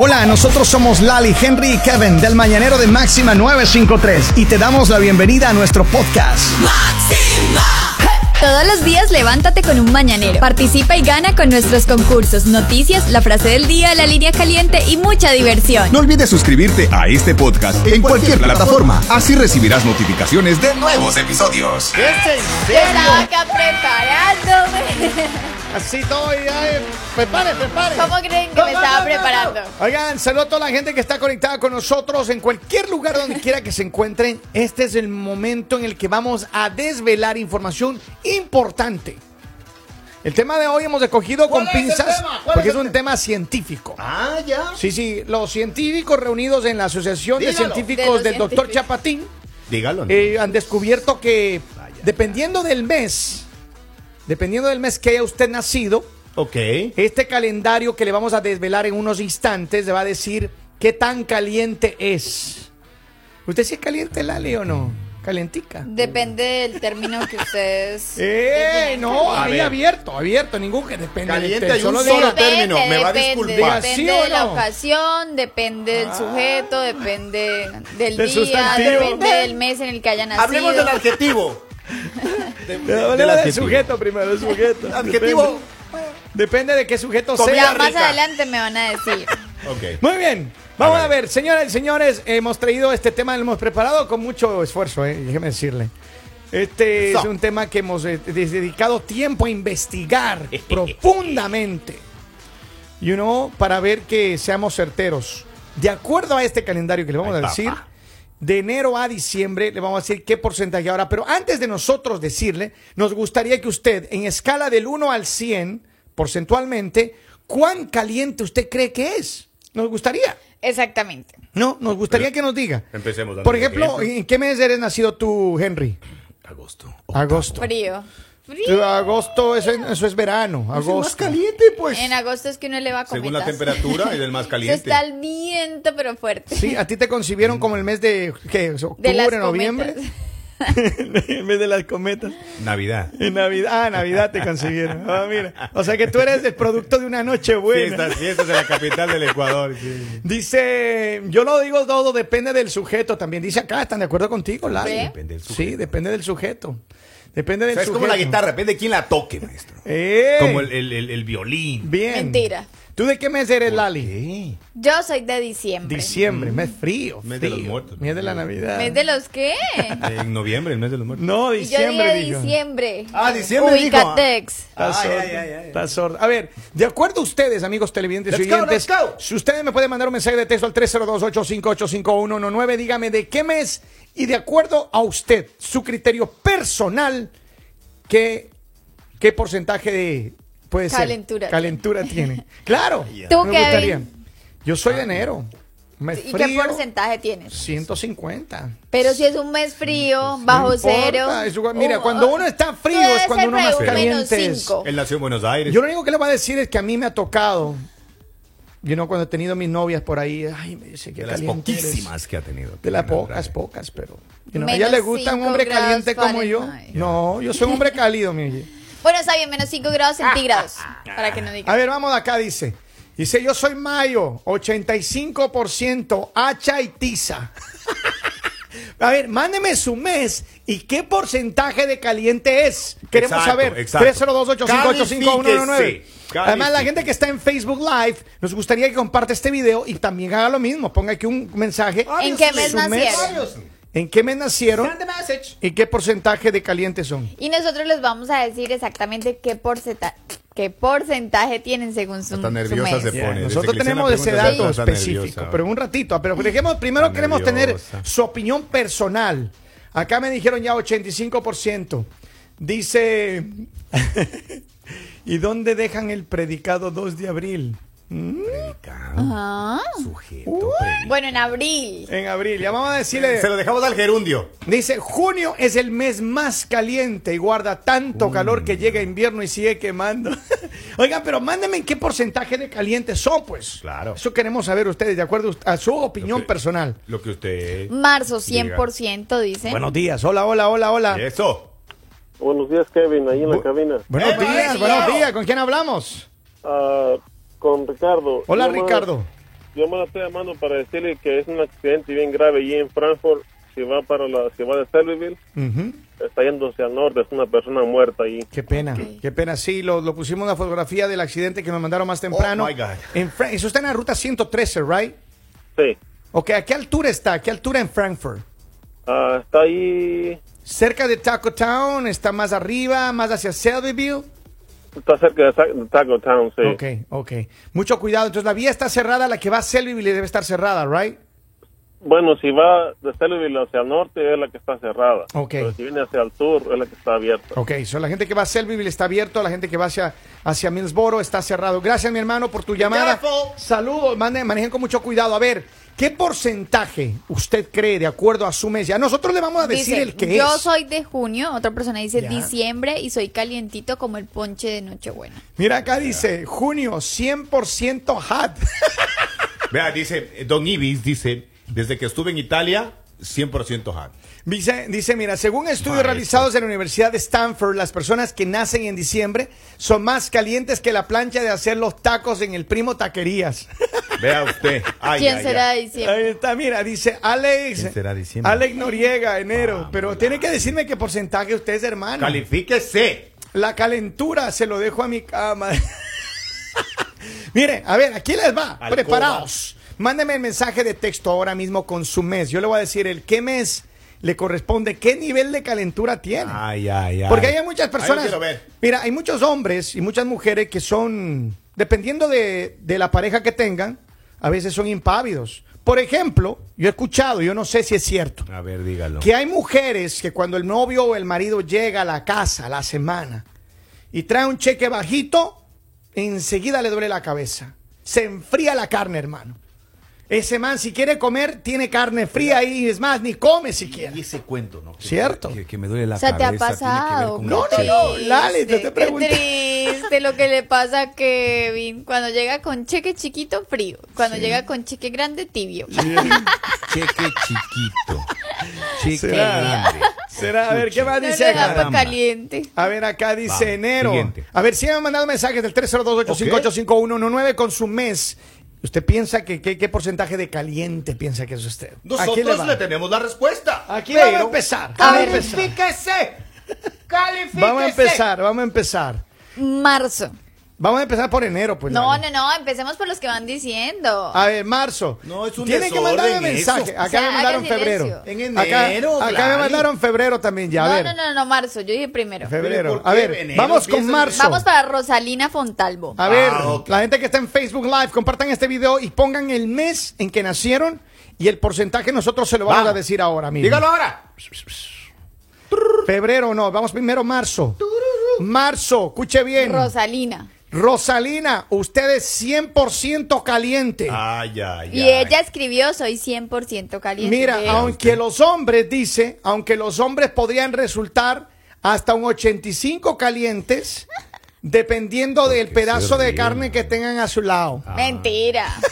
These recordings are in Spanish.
Hola, nosotros somos Lali, Henry y Kevin del Mañanero de Máxima 953 y te damos la bienvenida a nuestro podcast. Todos los días levántate con un mañanero. Participa y gana con nuestros concursos, noticias, la frase del día, la línea caliente y mucha diversión. No olvides suscribirte a este podcast en cualquier plataforma. Así recibirás notificaciones de nuevos episodios. Estaba acá preparándome. Así todo y ay, prepare, prepare. ¿Cómo creen que me estaba preparando? Oigan, saludo a toda la gente que está conectada con nosotros en cualquier lugar donde quiera que se encuentren. Este es el momento en el que vamos a desvelar información importante. El tema de hoy hemos escogido con ¿Cuál es el pinzas porque es un tema científico. Ah, ya. Sí, sí, los científicos reunidos en la Asociación de Dígalo. De Científicos del Doctor. Chapatín Dígalo. eh, han descubierto que dependiendo del mes, dependiendo del mes que haya usted nacido, ok. este calendario que le vamos a desvelar en unos instantes le va a decir qué tan caliente es. ¿Usted sí es caliente, Lali, o no? Calentica. Depende del término que ustedes. Eh, no, caliente. ahí abierto, abierto, ningún que depende Caliente de usted, hay un solo Depende, término, me va a disculpar. Depende ¿Sí o de la no? ocasión, depende del sujeto, depende del Del día, sustantivo. depende del mes en el que haya nacido. Hablemos del adjetivo. De- de- Hablemos del sujeto primero, el sujeto. Adjetivo. Depende, depende de qué sujeto Comida sea. Ya más rica. adelante me van a decir. Ok. Muy bien. Vamos A a ver. ver, señoras y señores, hemos traído este tema, lo hemos preparado con mucho esfuerzo, eh, déjeme decirle. Este Eso. es un tema que hemos eh, dedicado tiempo a investigar profundamente. You know, para ver que seamos certeros. De acuerdo a este calendario que le vamos Ay, a decir, papá. De enero a diciembre, le vamos a decir qué porcentaje ahora. Pero antes de nosotros decirle, nos gustaría que usted, en escala del 1 al 100, porcentualmente, ¿cuán caliente usted cree que es? Nos gustaría. Exactamente. No, nos gustaría que nos diga. Empecemos Por ejemplo. ¿en qué mes eres nacido tú, Henry? Agosto. Agosto. Frío. Frío. Agosto, eso, es- eso es verano. Es el más Agosto. caliente, pues. En agosto es que uno le va a comer. Según la temperatura, es el más Se caliente. está el viento, pero fuerte. Sí, a ti te concibieron como el mes de ¿qué? De octubre, las noviembre. cometas. el mes de las cometas. Navidad. En Navidad, ah, Navidad te concibieron. Ah, mira. O sea que tú eres el producto de una noche buena. Fiestas, fiestas de la capital del Ecuador. sí. Dice, yo lo digo todo, depende del sujeto. También dice acá, ¿están de acuerdo contigo, Lali? ¿Sí? Depende del Sí, sujeto. depende del sujeto. Depende O del sea, es sujeto. como la guitarra, depende de quién la toque, maestro. ¡Eh! Como el, el- el- el violín. Bien. Mentira. ¿Tú de qué mes eres, Lali? Yo soy de diciembre. Diciembre, mes frío. Mes de los frío. muertos. Mes de la Navidad. ¿Mes de los qué? En noviembre, el mes de los muertos. No, Y yo diciembre, dije dijo. diciembre. Ah, diciembre dijo. Ubicatex. Está Ay, sordo, ay, ay, ay. está sordo. A ver, de acuerdo a ustedes, amigos televidentes y Let's go, oyentes, let's go. si ustedes me pueden mandar un mensaje de texto al 302-858-5119, dígame de qué mes y de acuerdo a usted, su criterio personal, qué, qué porcentaje de puede Calentura ser calentura tiene. Claro, Tú, me gustaría. Yo soy de enero. Mes ¿Y qué frío, porcentaje tienes? 150. Pero si es un mes frío, bajo No cero. mira, Oh, cuando oh, uno está frío es cuando uno más caliente es. Él nació en Buenos Aires. Yo lo único que le voy a decir es que a mí me ha tocado. Yo no cuando he tenido mis novias por ahí, ay, me dice que de las eres. poquísimas que ha tenido. De las pocas, pocas, pero. you know, a ella le gusta un hombre caliente como yo. No, yo soy un hombre cálido, mi oye. Bueno, está bien, menos 5 grados centígrados. para que no A digan. ver, vamos de acá, dice. Dice, yo soy mayo, 85% hacha y tiza. A ver, mándeme su mes y qué porcentaje de caliente es. Queremos Exacto, saber. exacto. 302-858-5119. Califíquese. Además, la gente que está en Facebook Live, nos gustaría que comparte este video y también haga lo mismo. Ponga aquí un mensaje. ¿En qué mes nacieron? ¿En qué mes nacieron? ¿Y qué porcentaje de caliente son? Y nosotros les vamos a decir exactamente qué porcentaje, qué porcentaje tienen según su, Hasta su mes. se nosotros tenemos ese dato específico, nerviosa. pero un ratito. Pero dejemos, primero Está queremos tener su opinión personal. Acá me dijeron ya 85%. Dice, ¿y dónde dejan el predicado 2 de abril? Ah. Sujeto. Bueno, en abril. En abril. Ya vamos a decirle. Se lo dejamos al gerundio. Dice, junio es el mes más caliente y guarda tanto calor que llega invierno y sigue quemando. Oigan, pero mándenme en qué porcentaje de caliente son, pues. Claro. Eso queremos saber ustedes, de acuerdo a su opinión Lo que- personal. Lo que usted. Marzo 100% dicen. Buenos días. Hola, hola, hola, hola. Eso. Buenos días, Kevin, ahí en la cabina. Buenos ¡Eh, días, buenos días. ¿Con quién hablamos? Ah, con Ricardo. Hola, Llamaba- Ricardo. yo me la estoy llamando para decirle que es un accidente bien grave allí en Frankfurt. Si va para la, si va de Selbyville, Ujú. está yéndose al norte, es una persona muerta allí. Qué pena, qué pena. Sí, lo, lo pusimos en la fotografía del accidente que me mandaron más temprano. Oh, my God. En Eso está en la ruta 113, ¿right? Sí. Ok, ¿a qué altura está? ¿A qué altura en Frankfurt? Ah, está ahí, ¿Cerca de Taco Town? ¿Está más arriba? ¿Más hacia Selbyville? Está cerca de, Taco Town, sí. Ok, ok. Mucho cuidado. Entonces la vía está cerrada, la que va a Selbyville debe estar cerrada, ¿right? Bueno, si va de Selbyville hacia el norte es la que está cerrada. Ok. Pero si viene hacia el sur es la que está abierta. Ok, so la gente que va a Selbyville está abierto, la gente que va hacia, hacia Millsboro está cerrado. Gracias, mi hermano, por tu llamada. Saludos, mande- manejen con mucho cuidado. A ver, ¿qué porcentaje usted cree de acuerdo a su mes? Ya nosotros le vamos a decir Dice, el que yo es. soy de junio, otra persona dice Ya. diciembre y soy calientito como el ponche de Nochebuena. Mira acá dice, junio, 100% hot. Vea, dice, Don Ibis dice, desde que estuve en Italia, 100% hot. Dice, dice, mira, según estudios Maestro. realizados en la Universidad de Stanford, las personas que nacen en diciembre son más calientes que la plancha de hacer los tacos en el primo taquerías. Vea usted. Ay, ¿Quién ay, será ay. diciembre? Ahí está, mira, dice Alex. ¿Quién será diciembre? Alex Noriega, enero. pero tiene que decirme qué porcentaje usted es, hermano. Califíquese. La calentura se lo dejo a mi cama. Mire, a ver, aquí les va. Alcoba. Preparados. Mándeme el mensaje de texto ahora mismo con su mes. Yo le voy a decir el qué mes le corresponde, qué nivel de calentura tiene. Ay, ay, ay. Porque hay muchas personas. ver. Mira, hay muchos hombres y muchas mujeres que son, dependiendo de, de la pareja que tengan, a veces son impávidos. Por ejemplo, yo he escuchado, yo no sé si es cierto, A ver, dígalo. que hay mujeres que cuando el novio o el marido llega a la casa a la semana y trae un cheque bajito, enseguida le duele la cabeza. Se enfría la carne, hermano. Ese man, si quiere comer, tiene carne fría y es más, ni come siquiera. Y ese cuento, ¿no? Que- Cierto. Que, que me duele la O sea, ¿te ha cabeza. pasado? No, no, no. Lali, te Qué preguntando. triste lo que le pasa a Kevin. Cuando llega con cheque chiquito, frío. Cuando llega con cheque grande, tibio. Cheque chiquito. Cheque ¿Será? grande. Será, a ver, ¿qué más No dice le da acá? caliente. A ver, acá dice Va, enero. siguiente. A ver, si me han mandado mensajes del 302-858-5119 con su mes. ¿Usted piensa que qué, qué porcentaje de caliente piensa que es usted? Le Nosotros le, tenemos la respuesta. Aquí Pero- vamos a empezar. A Vamos a ver. empezar. Califíquese. Califíquese. Vamos a empezar, vamos a empezar. Marzo. Vamos a empezar por enero, pues. No, Lali. no, no, empecemos por los que van diciendo. A ver, marzo. No, es un Tiene que mandarme mensaje. eso. Acá O sea, me mandaron febrero. En Acá- enero, Acá, me Lali. mandaron febrero también ya. A no, ver. no, no, no, marzo. Yo dije primero. Febrero. ¿Pero por A ver, Enero, vamos con marzo. Vamos para Rosalina Fontalvo. A ver, Ah, la gente que está en Facebook Live, compartan este video y pongan el mes en que nacieron y el porcentaje nosotros se lo vamos, Vamos. a decir ahora mismo. Dígalo ahora. Febrero no, vamos primero marzo. Marzo, escuche bien. Rosalina. Rosalina, usted es 100% caliente. Ay, ay, Y ay. ella escribió, soy 100% caliente. Mira, aunque los hombres, dice, aunque los hombres podrían resultar hasta un 85 calientes, dependiendo del pedazo de carne que tengan a su lado. Mentira.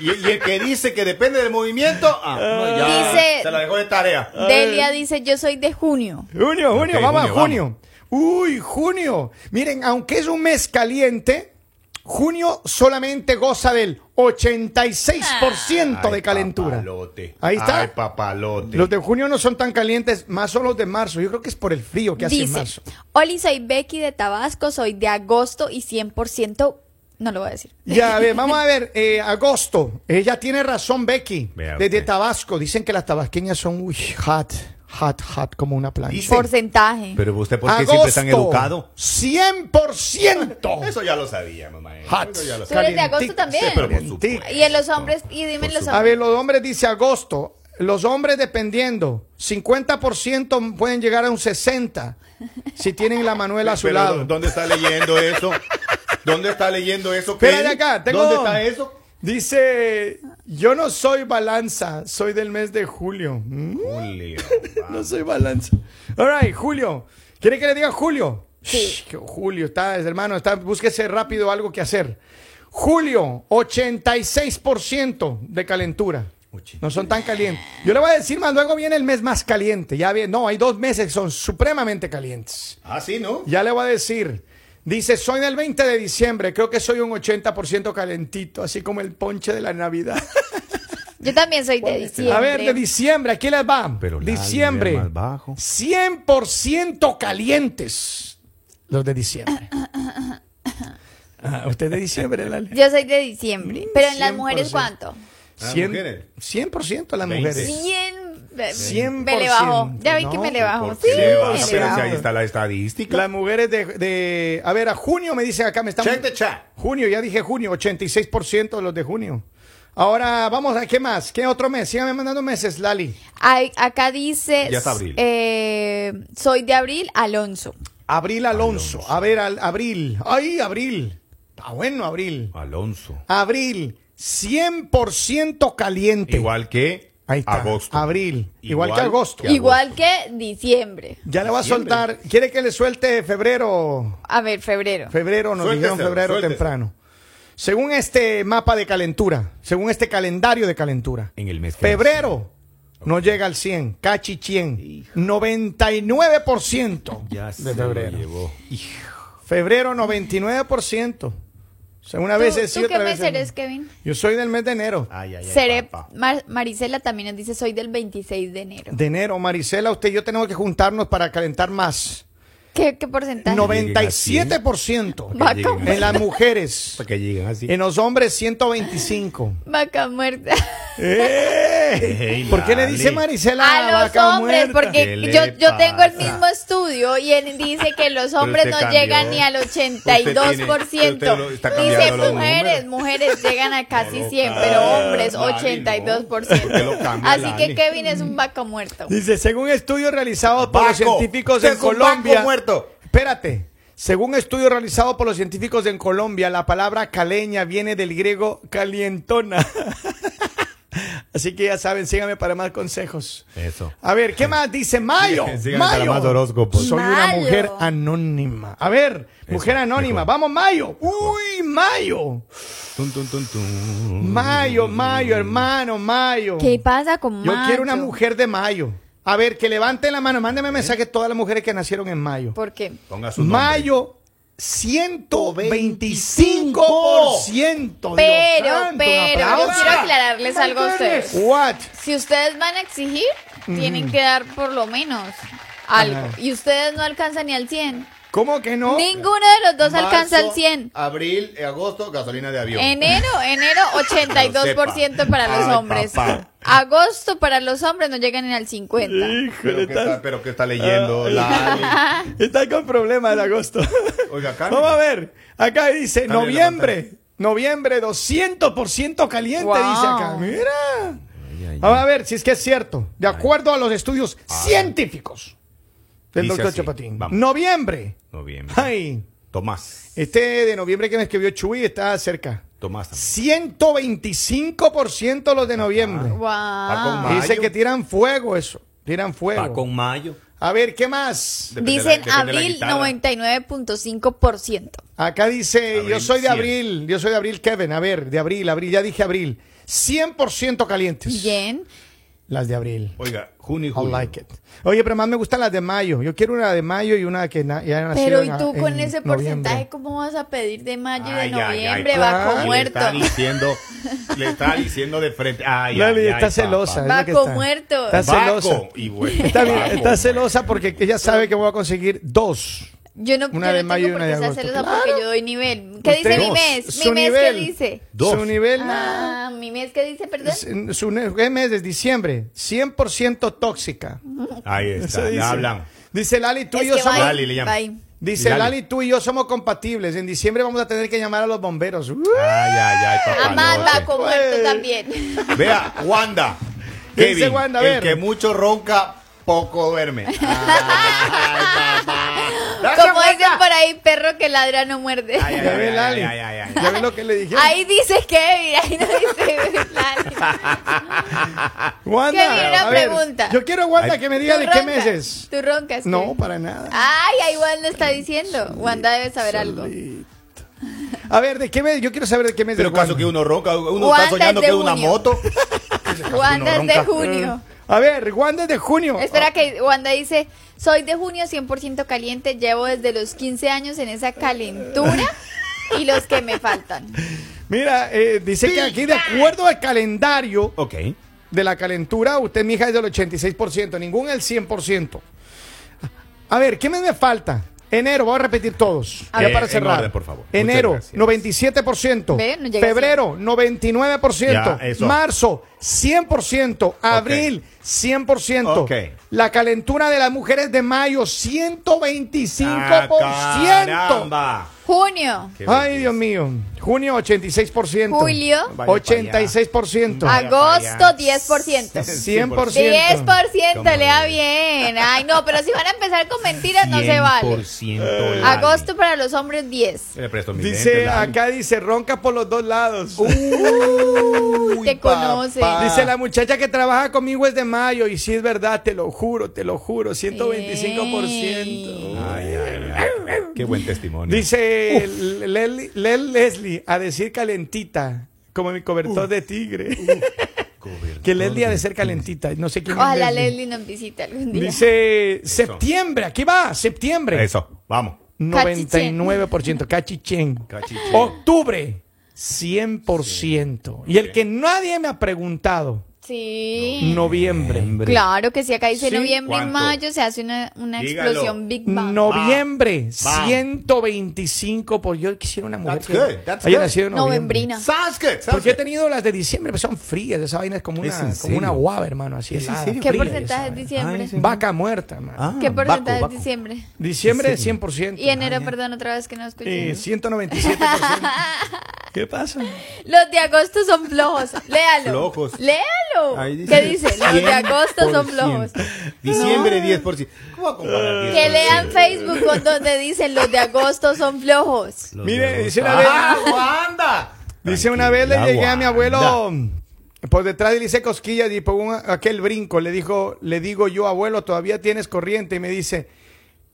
Y, y el que dice que depende del movimiento, ah, no, ya Dice- se la dejó de tarea. Delia dice, yo soy de junio. Junio, junio, vamos a junio, junio. Uy, junio. Miren, aunque es un mes caliente, junio solamente goza del 86% de calentura. papalote. Ahí está. Ay, papalote. Los de junio no son tan calientes, más son los de marzo. Yo creo que es por el frío que hace en Dice, marzo. Oli, soy Becky de Tabasco, soy de agosto y 100%, no lo voy a decir. Ya, a ver, vamos a ver, eh, agosto. Ella tiene razón, Becky. Vea Desde usted. Tabasco. Dicen que las tabasqueñas son uy, hot, hot, hot, como una plancha. Dice- Porcentaje. Pero usted, ¿por qué siempre tan educado? 100%. Eso ya lo sabíamos, maestro. Hot. Eso ya lo Tú eres de agosto también. Sí, pero por supuesto. Y en los hombres, y dime los supuesto. A hombres. ver, los hombres dice agosto. Los hombres dependiendo, 50% pueden llegar a un 60 si tienen la Manuela a su Pero, lado. ¿Dónde está leyendo eso? ¿Dónde está leyendo eso? Espera acá, tengo- ¿Dónde está eso? Dice, yo no soy balanza, soy del mes de julio. Mm, Julio. No soy balanza. All right, Julio. ¿Quiere que le diga Julio? Sí. Shh, Julio, está, hermano, está, búsquese rápido algo que hacer. Julio, 86% de calentura. No son tan calientes. Yo le voy a decir más, luego viene el mes más caliente. Ya bien, no, hay dos meses que son supremamente calientes. Ah, sí, ¿no? Ya le voy a decir. Dice, soy del 20 de diciembre, creo que soy un 80% calentito, así como el ponche de la Navidad. Yo también soy de diciembre. A ver, de diciembre, aquí les va. Pero diciembre, más bajo. 100% calientes. Los de diciembre. Ah, usted de diciembre, Lali. Yo soy de diciembre. Pero en las mujeres, 100%. ¿cuánto? ¿Las 100%, mujeres? 100% las 20. mujeres. 100. 100%. Me le bajo. Ya vi que me le. ¿Por Sí, qué le baja? me le si ahí está la estadística. Las mujeres de, de- A ver, a junio me dicen acá, me están... Check the chat. Junio, ya dije junio, 86% de los de junio. Ahora, vamos a, ¿qué más? ¿Qué otro mes? Síganme mandando meses, Lali. Ay, acá dice. Ya está abril. eh, soy de abril, Alonso. Abril Alonso. A ver, al- Abril. Ay, Abril. Está bueno, Abril. Alonso. Abril, 100% caliente. Igual que Ahí está. agosto. Abril. Igual, Igual que agosto. que- Igual que diciembre. Ya le va a soltar. ¿Quiere que le suelte febrero? A ver, febrero. Febrero, nos dijeron febrero temprano. Según este mapa de calentura, según este calendario de calentura, En el mes que febrero no llega al 100, cachi 100, 99% Ya se de lo febrero. llevó. Febrero 99%. Una vez ¿Tú, sí, tú otra qué vez mes no. eres, Kevin? Yo soy del mes de enero. Ay, ay, ay, Seré. Mar- Marisela también nos dice, soy del 26 de enero. De enero, Marisela, usted y yo tenemos que juntarnos para calentar más. ¿Qué, qué porcentaje? 97% Vaca lleguen muerta. en las mujeres. Para que lleguen así. En los hombres 125. Vaca muerta. ¡Eh! ¿Por qué le dice Maricela A los vaca hombres, muerta? porque ¿Qué le yo, yo tengo el mismo estudio y él dice que los hombres no cambió. llegan ni al Usted 82%. tiene- dice mujeres, números. mujeres llegan a casi lo 100, cambia, pero hombres Lali, no. 82%. ¿Por qué lo cambia, Así que? Kevin es un vaca muerto. Dice, según estudios realizados por los científicos en es un Colombia. vaco muerto. Espérate. Según estudio realizado por los científicos en Colombia, la palabra caleña viene del griego calientona. Así que ya saben, síganme para más consejos. Eso. A ver, ¿qué más dice Mayo? Síganme para Mayo. más horóscopos. Soy una mujer anónima. A ver, mujer anónima. mejor. Vamos, Mayo. Uy, Mayo. Tun, tun, tun, tun. Mayo, Mayo, hermano, Mayo. ¿Qué pasa con Yo mayo? quiero una mujer de Mayo. A ver, que levanten la mano. Mándeme un mensaje a todas las mujeres que nacieron en Mayo. ¿Por qué? Ponga su nombre. Mayo, 125%. Pero, santo, pero, yo quiero aclararles algo a ustedes. What? Si ustedes van a exigir, tienen que dar por lo menos algo. Ajá. Y ustedes no alcanzan ni al 100. ¿Cómo que no? Ninguno de los dos alcanza al 100. Abril, agosto, gasolina de avión. Enero, enero 82% para los hombres. papá. Agosto para los hombres no llegan ni al 50. Híjole, Pero que está, pero que está leyendo. Lali. estás con problemas de agosto. Oiga, Carmen. Vamos a ver. Acá dice la noviembre. Noviembre, 200% caliente, Wow. dice acá. Mira. Vamos a ver si es que es cierto. De acuerdo a los estudios científicos del Dice doctor. Chapatín. Vamos. Noviembre. Noviembre. Ay. Tomás. Este de noviembre que me escribió Chuy está cerca. Tomás también. 125% los de noviembre. Wow. Dice que tiran fuego eso. Tiran Va fuego. con mayo. A ver, ¿qué más? Depende Dicen la abril guitarra. 99.5%. Acá dice, Abril yo soy de 100. abril, yo soy de abril, Kevin. A ver, de abril, abril, ya dije abril. 100% calientes. Bien. Las de abril. Oiga, junio y I julio. like it. Oye, pero más me gustan las de mayo. Yo quiero una de mayo y una que na- ya nació Pero ¿y tú con en ese noviembre. porcentaje cómo vas a pedir de mayo y de Ay, ay, ay, noviembre? Bajo Le Le muerto. está diciendo, le está diciendo de frente. Ay, Lali ay, ay, está papá. celosa. es lo que Vaco está. muerto. Está Vaco. celosa. Y bueno, Está está celosa porque ella sabe que voy a conseguir dos. Yo no, Una yo de no mayo y tengo una por de agosto. Claro. porque yo doy nivel. ¿Qué Usted- dice mi mes? Su ¿Mi mes nivel. qué dice? Dos. Su nivel, Ah, ¿mi mes qué dice, perdón? su, su ¿qué mes es diciembre, 100% tóxica. Ahí está, ya hablan. Dice Lali, tú y yo somos... Lali le llama. bye. Dice Lali. Lali. tú y yo somos compatibles. En diciembre vamos a tener que llamar a los bomberos. Ay, ay, ay, papá. Amanda no. con muerto Pues. también. Vea, Wanda. ¿Qué Kevin, dice Wanda? A el que mucho ronca, poco duerme. Ay, papá. Gracias, Como dicen por ahí, perro que ladra no muerde. Ay, ay, Ya ve Lali. ay, ay, ay. Ya ve lo que le dije. Ahí dice Kevin, ahí no dice Lali. Wanda, Kevin, una a ver, pregunta. yo quiero a Wanda que me diga ¿Tú de qué roncas? meses. ¿Tú roncas? No, para nada. Ay, ahí Wanda está diciendo. Wanda debe saber algo. A ver, ¿de qué mes? Yo quiero saber de qué mes Pero caso que uno ronca, uno Wanda está soñando es que es una junio. moto. Wanda es de junio. A ver, Wanda es de junio. Espera que Wanda dice, Soy de junio 100% caliente, llevo desde los 15 años en esa calentura y los que me faltan. Mira, eh, dice que aquí de acuerdo al calendario Ok. de la calentura, usted, mija, es del 86%, ningún el 100%. A ver, ¿qué me falta? Enero, voy a repetir todos. A ya ver. para Eh, cerrar. en orden, por favor. Enero, Muchas gracias. 97%. Ve, no Febrero, 99%. Ya. Marzo, 100%. Abril, 100%. Ok. La calentura de las mujeres de mayo, 125%. Ah, caramba. Junio, Ay. Dios mío. Junio, 86%. julio, Vaya 86%. Vaya agosto para allá. 10%. 100%. 10%, lea bien. Ay, no, pero si van a empezar con mentiras, no se vale. 100% Lali. Agosto para los hombres, 10. Le presto mis Dice, acá dice, ronca por los dos lados. Te conoce. Dice, la muchacha que trabaja conmigo es de mayo y si es verdad, te lo juro, te lo juro, 125%. Ay, ay, ay. Qué buen testimonio. Dice Lel- Lel- Leslie, a decir calentita, como mi cobertor de tigre. que Leslie ha de ser calentita, no sé quién Ojalá es Leslie. Leslie nos visite algún día. Dice septiembre, aquí va, septiembre. Eso, vamos. 99%, cachichén. Cachichén. Octubre, 100%. Y el que nadie me ha preguntado, Sí. noviembre. Claro que sí, acá dice Sí. noviembre y ¿Cuánto? mayo se hace una, una Dígalo. explosión Big Bang. Noviembre, Va. 125 por yo quisiera una mujer That's que good, that's haya good. nacido en noviembre. Novembrina. Sounds good. sounds Porque he good. tenido las de diciembre, pues son frías, esa vaina es como ¿Es una, como una guava, hermano, así ¿Es en helada, serio? ¿Qué fría, porcentaje es diciembre? Ay, sí. Vaca muerta, hermano. Ah, ¿Qué porcentaje Baco, es diciembre? Diciembre, ¿En serio? 100%. Y enero, perdón, otra vez que no escuché. Eh, 197%. ¿Qué pasa? Los de agosto son flojos. Léalo. Flojos. Léalo. Ahí ¿Qué dice? Los de agosto son 100%. flojos. Diciembre 10%. ¿Cómo va a comparar 10%? Que lean Facebook con donde dicen los de agosto son flojos. Los Mire, dice una vez- ¡Ah, Wanda! Dice una vez le llegué a mi abuelo por detrás y le hice cosquillas y por un- aquel brinco le dijo, le digo yo, abuelo, todavía tienes corriente y me dice,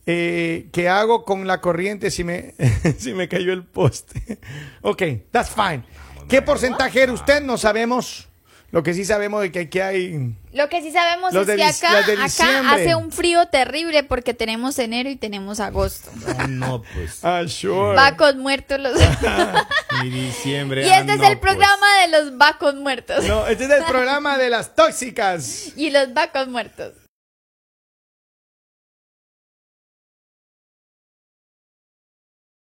eh, ¿qué hago con la corriente si me, si me cayó el poste? ok, that's fine. ¿Qué porcentaje era usted? No sabemos. Lo que sí sabemos es que aquí hay... Lo que sí sabemos Los es de que acá, acá diciembre. hace un frío terrible porque tenemos enero y tenemos agosto. Ah, no, pues. Ah, sure. Vacos muertos los. Mi diciembre. y ah, este es no, el pues. programa de los vacos muertos. No, este es el programa de las tóxicas. Y los vacos muertos.